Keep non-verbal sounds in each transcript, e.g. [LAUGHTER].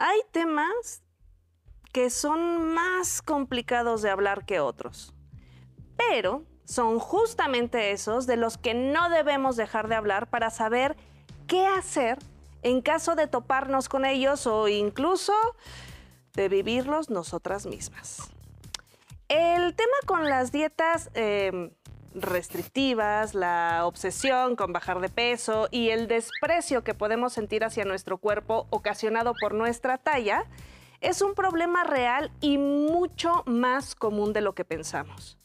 hay temas que son más complicados de hablar que otros, pero son justamente esos de los que no debemos dejar de hablar para saber qué hacer en caso de toparnos con ellos o incluso de vivirlos nosotras mismas. El tema con las dietas em, restrictivas, la obsesión con bajar de peso y el desprecio que podemos sentir hacia nuestro cuerpo ocasionado por nuestra talla es un problema real y mucho más común de lo que pensamos.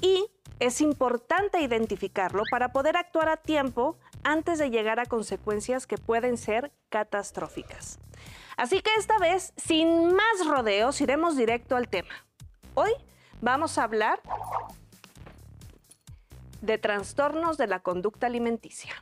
Y es importante identificarlo para poder actuar a tiempo antes de llegar a consecuencias que pueden ser catastróficas. Así que esta vez, sin más rodeos, iremos directo al tema. Hoy vamos a hablar de trastornos de la conducta alimenticia.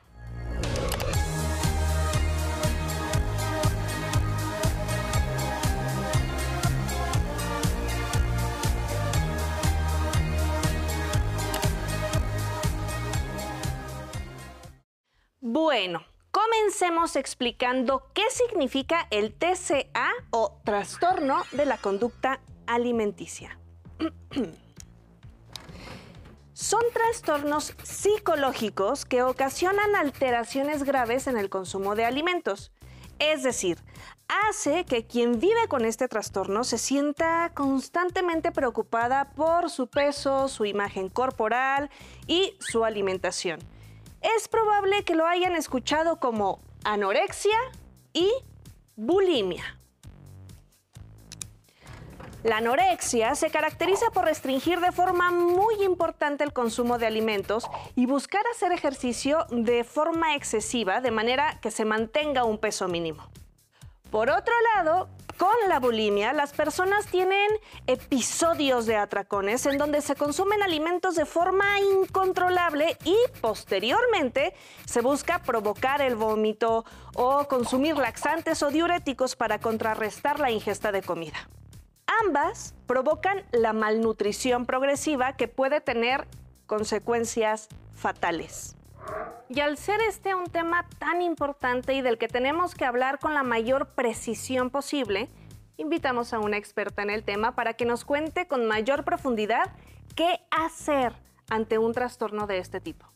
Bueno, comencemos explicando qué significa el TCA o trastorno de la conducta alimenticia. [CLEARS THROAT] Son trastornos psicológicos que ocasionan alteraciones graves en el consumo de alimentos. Es decir, hace que quien vive con este trastorno se sienta constantemente preocupada por su peso, su imagen corporal y su alimentación. Es probable que lo hayan escuchado como anorexia y bulimia. La anorexia se caracteriza por restringir de forma muy importante el consumo de alimentos y buscar hacer ejercicio de forma excesiva de manera que se mantenga un peso mínimo. Por otro lado, con la bulimia, las personas tienen episodios de atracones en donde se consumen alimentos de forma incontrolable y posteriormente se busca provocar el vómito o consumir laxantes o diuréticos para contrarrestar la ingesta de comida. Ambas provocan la malnutrición progresiva que puede tener consecuencias fatales. Y al ser este un tema tan importante y del que tenemos que hablar con la mayor precisión posible, invitamos a una experta en el tema para que nos cuente con mayor profundidad qué hacer ante un trastorno de este tipo.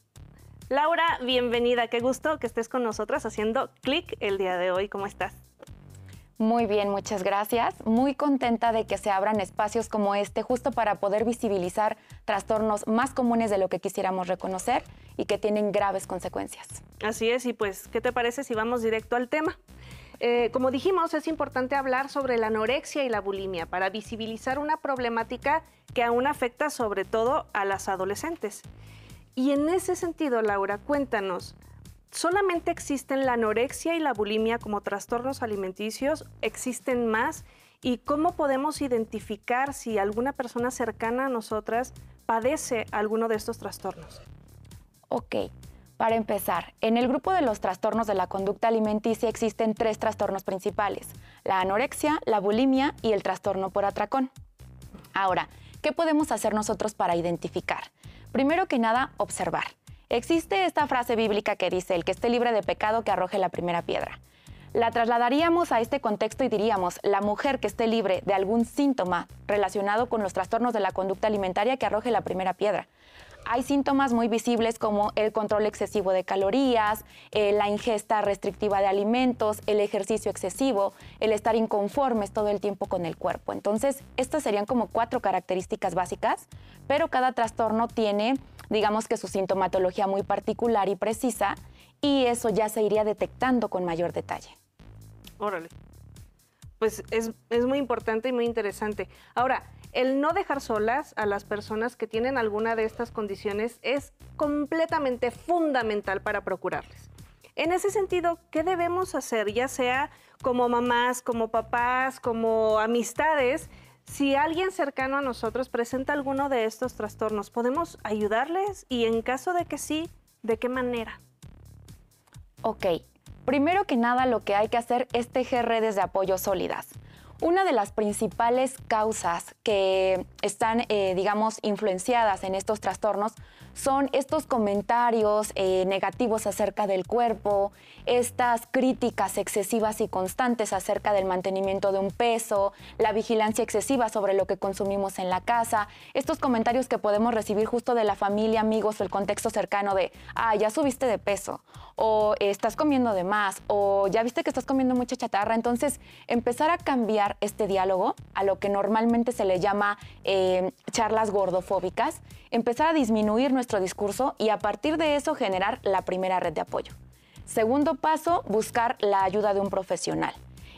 Laura, bienvenida, qué gusto que estés con nosotras haciendo clic el día de hoy. ¿Cómo estás? Muy bien, muchas gracias. Muy contenta de que se abran espacios como este justo para poder visibilizar trastornos más comunes de lo que quisiéramos reconocer y que tienen graves consecuencias. Así es, y pues, ¿qué te parece si vamos directo al tema? Eh, como dijimos, es importante hablar sobre la anorexia y la bulimia para visibilizar una problemática que aún afecta sobre todo a las adolescentes. Y en ese sentido, Laura, cuéntanos, ¿Solamente existen la anorexia y la bulimia como trastornos alimenticios? ¿Existen más? ¿Y cómo podemos identificar si alguna persona cercana a nosotras padece alguno de estos trastornos? Ok, para empezar, en el grupo de los trastornos de la conducta alimenticia existen tres trastornos principales, la anorexia, la bulimia y el trastorno por atracón. Ahora, ¿qué podemos hacer nosotros para identificar? Primero que nada, observar. Existe esta frase bíblica que dice, el que esté libre de pecado que arroje la primera piedra. La trasladaríamos a este contexto y diríamos, la mujer que esté libre de algún síntoma relacionado con los trastornos de la conducta alimentaria que arroje la primera piedra. Hay síntomas muy visibles como el control excesivo de calorías, eh, la ingesta restrictiva de alimentos, el ejercicio excesivo, el estar inconformes todo el tiempo con el cuerpo. Entonces, estas serían como cuatro características básicas, pero cada trastorno tiene digamos que su sintomatología muy particular y precisa, y eso ya se iría detectando con mayor detalle. Órale. Pues es, es muy importante y muy interesante. Ahora, el no dejar solas a las personas que tienen alguna de estas condiciones es completamente fundamental para procurarles. En ese sentido, ¿qué debemos hacer, ya sea como mamás, como papás, como amistades, si alguien cercano a nosotros presenta alguno de estos trastornos, ¿podemos ayudarles? Y en caso de que sí, ¿de qué manera? Ok, primero que nada lo que hay que hacer es tejer redes de apoyo sólidas. Una de las principales causas que están, eh, digamos, influenciadas en estos trastornos son estos comentarios eh, negativos acerca del cuerpo, estas críticas excesivas y constantes acerca del mantenimiento de un peso, la vigilancia excesiva sobre lo que consumimos en la casa, estos comentarios que podemos recibir justo de la familia, amigos o el contexto cercano de, ah, ya subiste de peso, o estás comiendo de más, o ya viste que estás comiendo mucha chatarra. Entonces, empezar a cambiar este diálogo a lo que normalmente se le llama eh, charlas gordofóbicas, empezar a disminuir nuestro discurso y a partir de eso generar la primera red de apoyo. Segundo paso, buscar la ayuda de un profesional.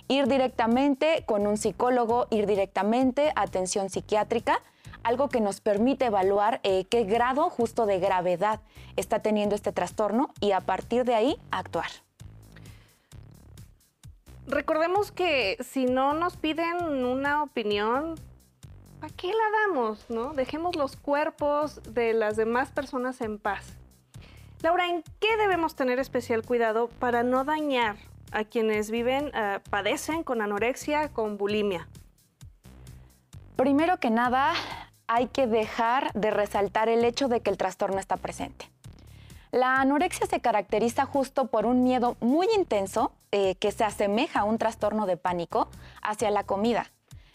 Ir directamente con un psicólogo, ir directamente a atención psiquiátrica, algo que nos permite evaluar eh, qué grado justo de gravedad está teniendo este trastorno y a partir de ahí actuar. Recordemos que si no nos piden una opinión, ¿para qué la damos? ¿no? Dejemos los cuerpos de las demás personas en paz. Laura, ¿en qué debemos tener especial cuidado para no dañar a quienes viven, eh, padecen con anorexia, con bulimia? Primero que nada, hay que dejar de resaltar el hecho de que el trastorno está presente. La anorexia se caracteriza justo por un miedo muy intenso eh, que se asemeja a un trastorno de pánico hacia la comida.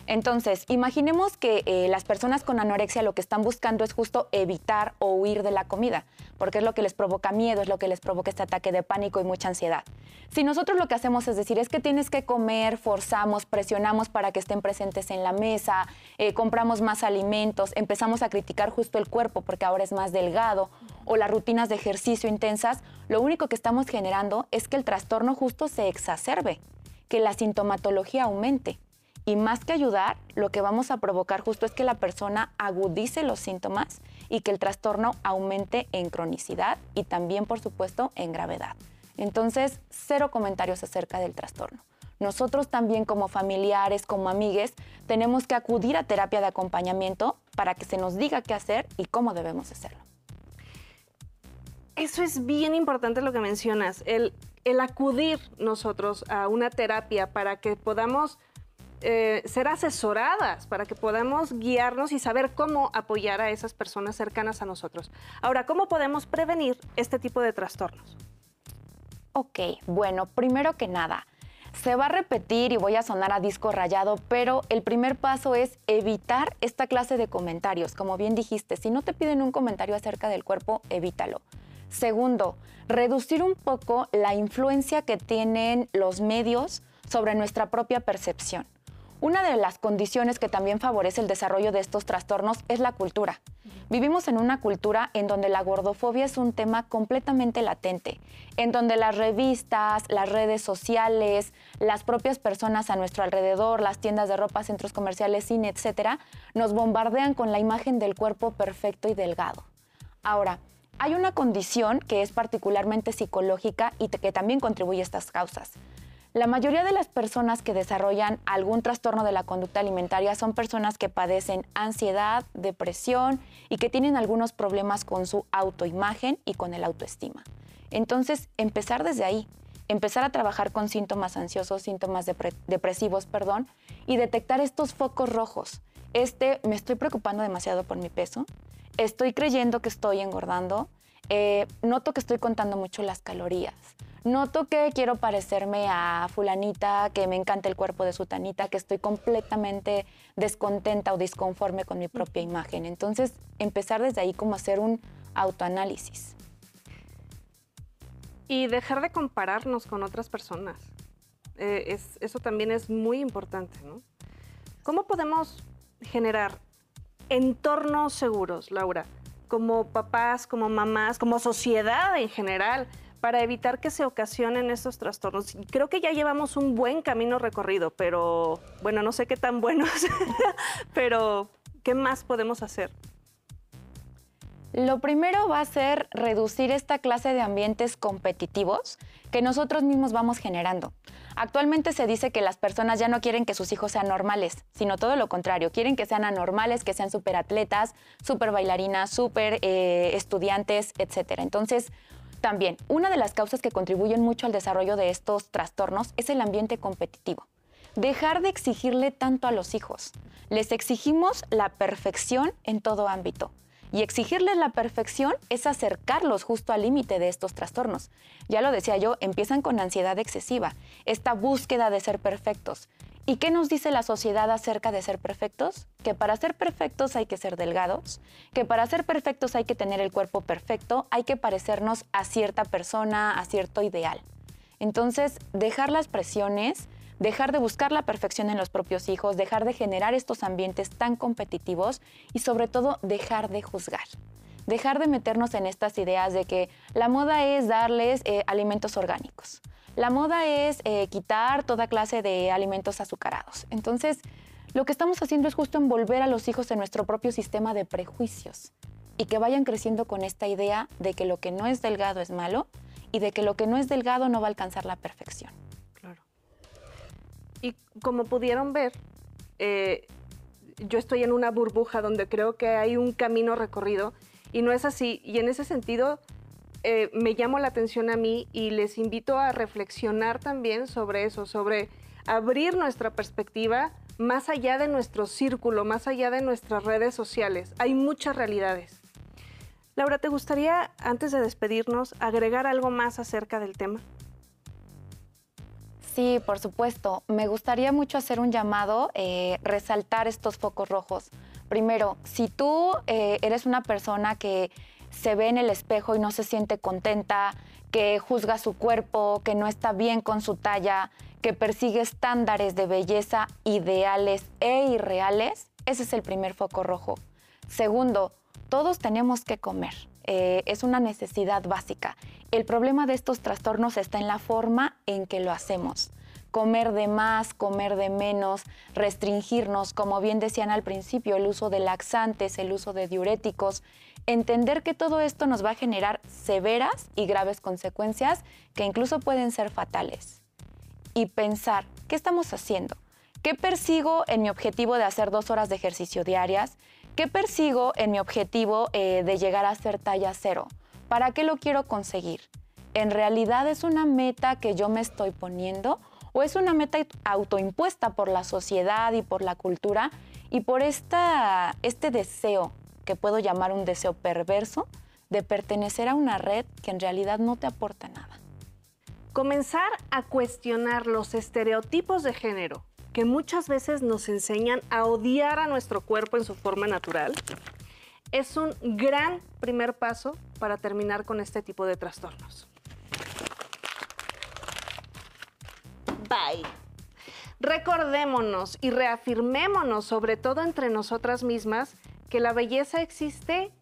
Entonces, imaginemos que eh, las personas con anorexia lo que están buscando es justo evitar o huir de la comida, porque es lo que les provoca miedo, es lo que les provoca este ataque de pánico y mucha ansiedad. Si nosotros lo que hacemos es decir, es que tienes que comer, forzamos, presionamos para que estén presentes en la mesa, eh, compramos más alimentos, empezamos a criticar justo el cuerpo porque ahora es más delgado, o las rutinas de ejercicio intensas, lo único que estamos generando es que el trastorno justo se exacerbe, que la sintomatología aumente. Y más que ayudar, lo que vamos a provocar justo es que la persona agudice los síntomas y que el trastorno aumente en cronicidad y también, por supuesto, en gravedad. Entonces, cero comentarios acerca del trastorno. Nosotros también como familiares, como amigues, tenemos que acudir a terapia de acompañamiento para que se nos diga qué hacer y cómo debemos hacerlo. Eso es bien importante lo que mencionas, el, el acudir nosotros a una terapia para que podamos eh, ser asesoradas para que podamos guiarnos y saber cómo apoyar a esas personas cercanas a nosotros. Ahora, ¿cómo podemos prevenir este tipo de trastornos? Ok, bueno, primero que nada, se va a repetir y voy a sonar a disco rayado, pero el primer paso es evitar esta clase de comentarios. Como bien dijiste, si no te piden un comentario acerca del cuerpo, evítalo. Segundo, reducir un poco la influencia que tienen los medios sobre nuestra propia percepción. Una de las condiciones que también favorece el desarrollo de estos trastornos es la cultura. Vivimos en una cultura en donde la gordofobia es un tema completamente latente, en donde las revistas, las redes sociales, las propias personas a nuestro alrededor, las tiendas de ropa, centros comerciales, cine, etcétera, nos bombardean con la imagen del cuerpo perfecto y delgado. Ahora, hay una condición que es particularmente psicológica y que también contribuye a estas causas. La mayoría de las personas que desarrollan algún trastorno de la conducta alimentaria son personas que padecen ansiedad, depresión y que tienen algunos problemas con su autoimagen y con el autoestima. Entonces, empezar desde ahí, empezar a trabajar con síntomas ansiosos, síntomas depresivos, perdón, y detectar estos focos rojos. Este, me estoy preocupando demasiado por mi peso, estoy creyendo que estoy engordando, eh, noto que estoy contando mucho las calorías noto que quiero parecerme a fulanita, que me encanta el cuerpo de sutanita, que estoy completamente descontenta o disconforme con mi propia imagen. Entonces, empezar desde ahí como hacer un autoanálisis. Y dejar de compararnos con otras personas. Eh, eso también es muy importante, ¿no? ¿Cómo podemos generar entornos seguros, Laura? Como papás, como mamás, como sociedad en general, para evitar que se ocasionen estos trastornos. Creo que ya llevamos un buen camino recorrido, pero bueno, no sé qué tan buenos, [LAUGHS] pero ¿qué más podemos hacer? Lo primero va a ser reducir esta clase de ambientes competitivos que nosotros mismos vamos generando. Actualmente se dice que las personas ya no quieren que sus hijos sean normales, sino todo lo contrario, quieren que sean anormales, que sean súper atletas, súper bailarinas, eh, estudiantes, etc. Entonces, también, una de las causas que contribuyen mucho al desarrollo de estos trastornos es el ambiente competitivo. Dejar de exigirle tanto a los hijos. Les exigimos la perfección en todo ámbito. Y exigirles la perfección es acercarlos justo al límite de estos trastornos. Ya lo decía yo, empiezan con ansiedad excesiva, esta búsqueda de ser perfectos. ¿Y qué nos dice la sociedad acerca de ser perfectos? Que para ser perfectos hay que ser delgados, que para ser perfectos hay que tener el cuerpo perfecto, hay que parecernos a cierta persona, a cierto ideal. Entonces, dejar las presiones, dejar de buscar la perfección en los propios hijos, dejar de generar estos ambientes tan competitivos y sobre todo dejar de juzgar. Dejar de meternos en estas ideas de que la moda es darles eh, alimentos orgánicos. La moda es eh, quitar toda clase de alimentos azucarados. Entonces, lo que estamos haciendo es justo envolver a los hijos en nuestro propio sistema de prejuicios y que vayan creciendo con esta idea de que lo que no es delgado es malo y de que lo que no es delgado no va a alcanzar la perfección. Y como pudieron ver, eh, yo estoy en una burbuja donde creo que hay un camino recorrido y no es así. Y en ese sentido, eh, me llamo la atención a mí y les invito a reflexionar también sobre eso, sobre abrir nuestra perspectiva más allá de nuestro círculo, más allá de nuestras redes sociales. Hay muchas realidades. Laura, ¿te gustaría, antes de despedirnos, agregar algo más acerca del tema? Sí, por supuesto. Me gustaría mucho hacer un llamado, eh, resaltar estos focos rojos. Primero, si tú eh, eres una persona que se ve en el espejo y no se siente contenta, que juzga su cuerpo, que no está bien con su talla, que persigue estándares de belleza ideales e irreales, ese es el primer foco rojo. Segundo, todos tenemos que comer. Eh, es una necesidad básica. El problema de estos trastornos está en la forma en que lo hacemos. Comer de más, comer de menos, restringirnos, como bien decían al principio, el uso de laxantes, el uso de diuréticos. Entender que todo esto nos va a generar severas y graves consecuencias que incluso pueden ser fatales. Y pensar, ¿qué estamos haciendo? ¿Qué persigo en mi objetivo de hacer dos horas de ejercicio diarias? ¿Qué persigo en mi objetivo eh, de llegar a ser talla cero? ¿Para qué lo quiero conseguir? ¿En realidad es una meta que yo me estoy poniendo es una meta autoimpuesta por la sociedad y por la cultura y por este deseo, que puedo llamar un deseo perverso, de pertenecer a una red que en realidad no te aporta nada? Comenzar a cuestionar los estereotipos de género que muchas veces nos enseñan a odiar a nuestro cuerpo en su forma natural, es un gran primer paso para terminar con este tipo de trastornos. Bye. Recordémonos y reafirmémonos, sobre todo entre nosotras mismas, que la belleza existe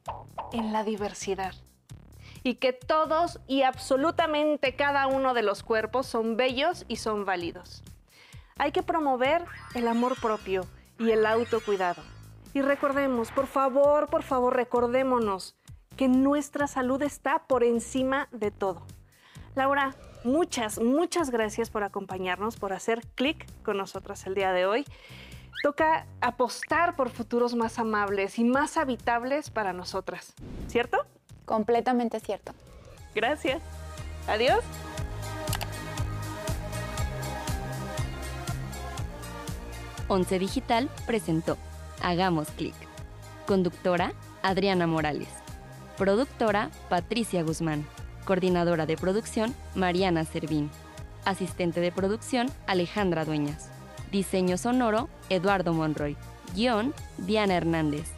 en la diversidad y que todos y absolutamente cada uno de los cuerpos son bellos y son válidos. Hay que promover el amor propio y el autocuidado. Y recordemos, por favor, por favor, recordémonos que nuestra salud está por encima de todo. Laura, muchas, muchas gracias por acompañarnos, por hacer clic con nosotras el día de hoy. Toca apostar por futuros más amables y más habitables para nosotras, ¿cierto? Completamente cierto. Gracias. Adiós. Once Digital presentó Hagamos Clic. Conductora Adriana Morales. Productora Patricia Guzmán. Coordinadora de producción Mariana Servín. Asistente de producción Alejandra Dueñas. Diseño sonoro Eduardo Monroy. Guión Diana Hernández.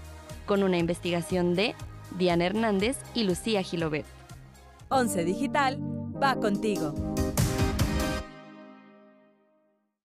Con una investigación de Diana Hernández y Lucía Gilobet. Once Digital va contigo.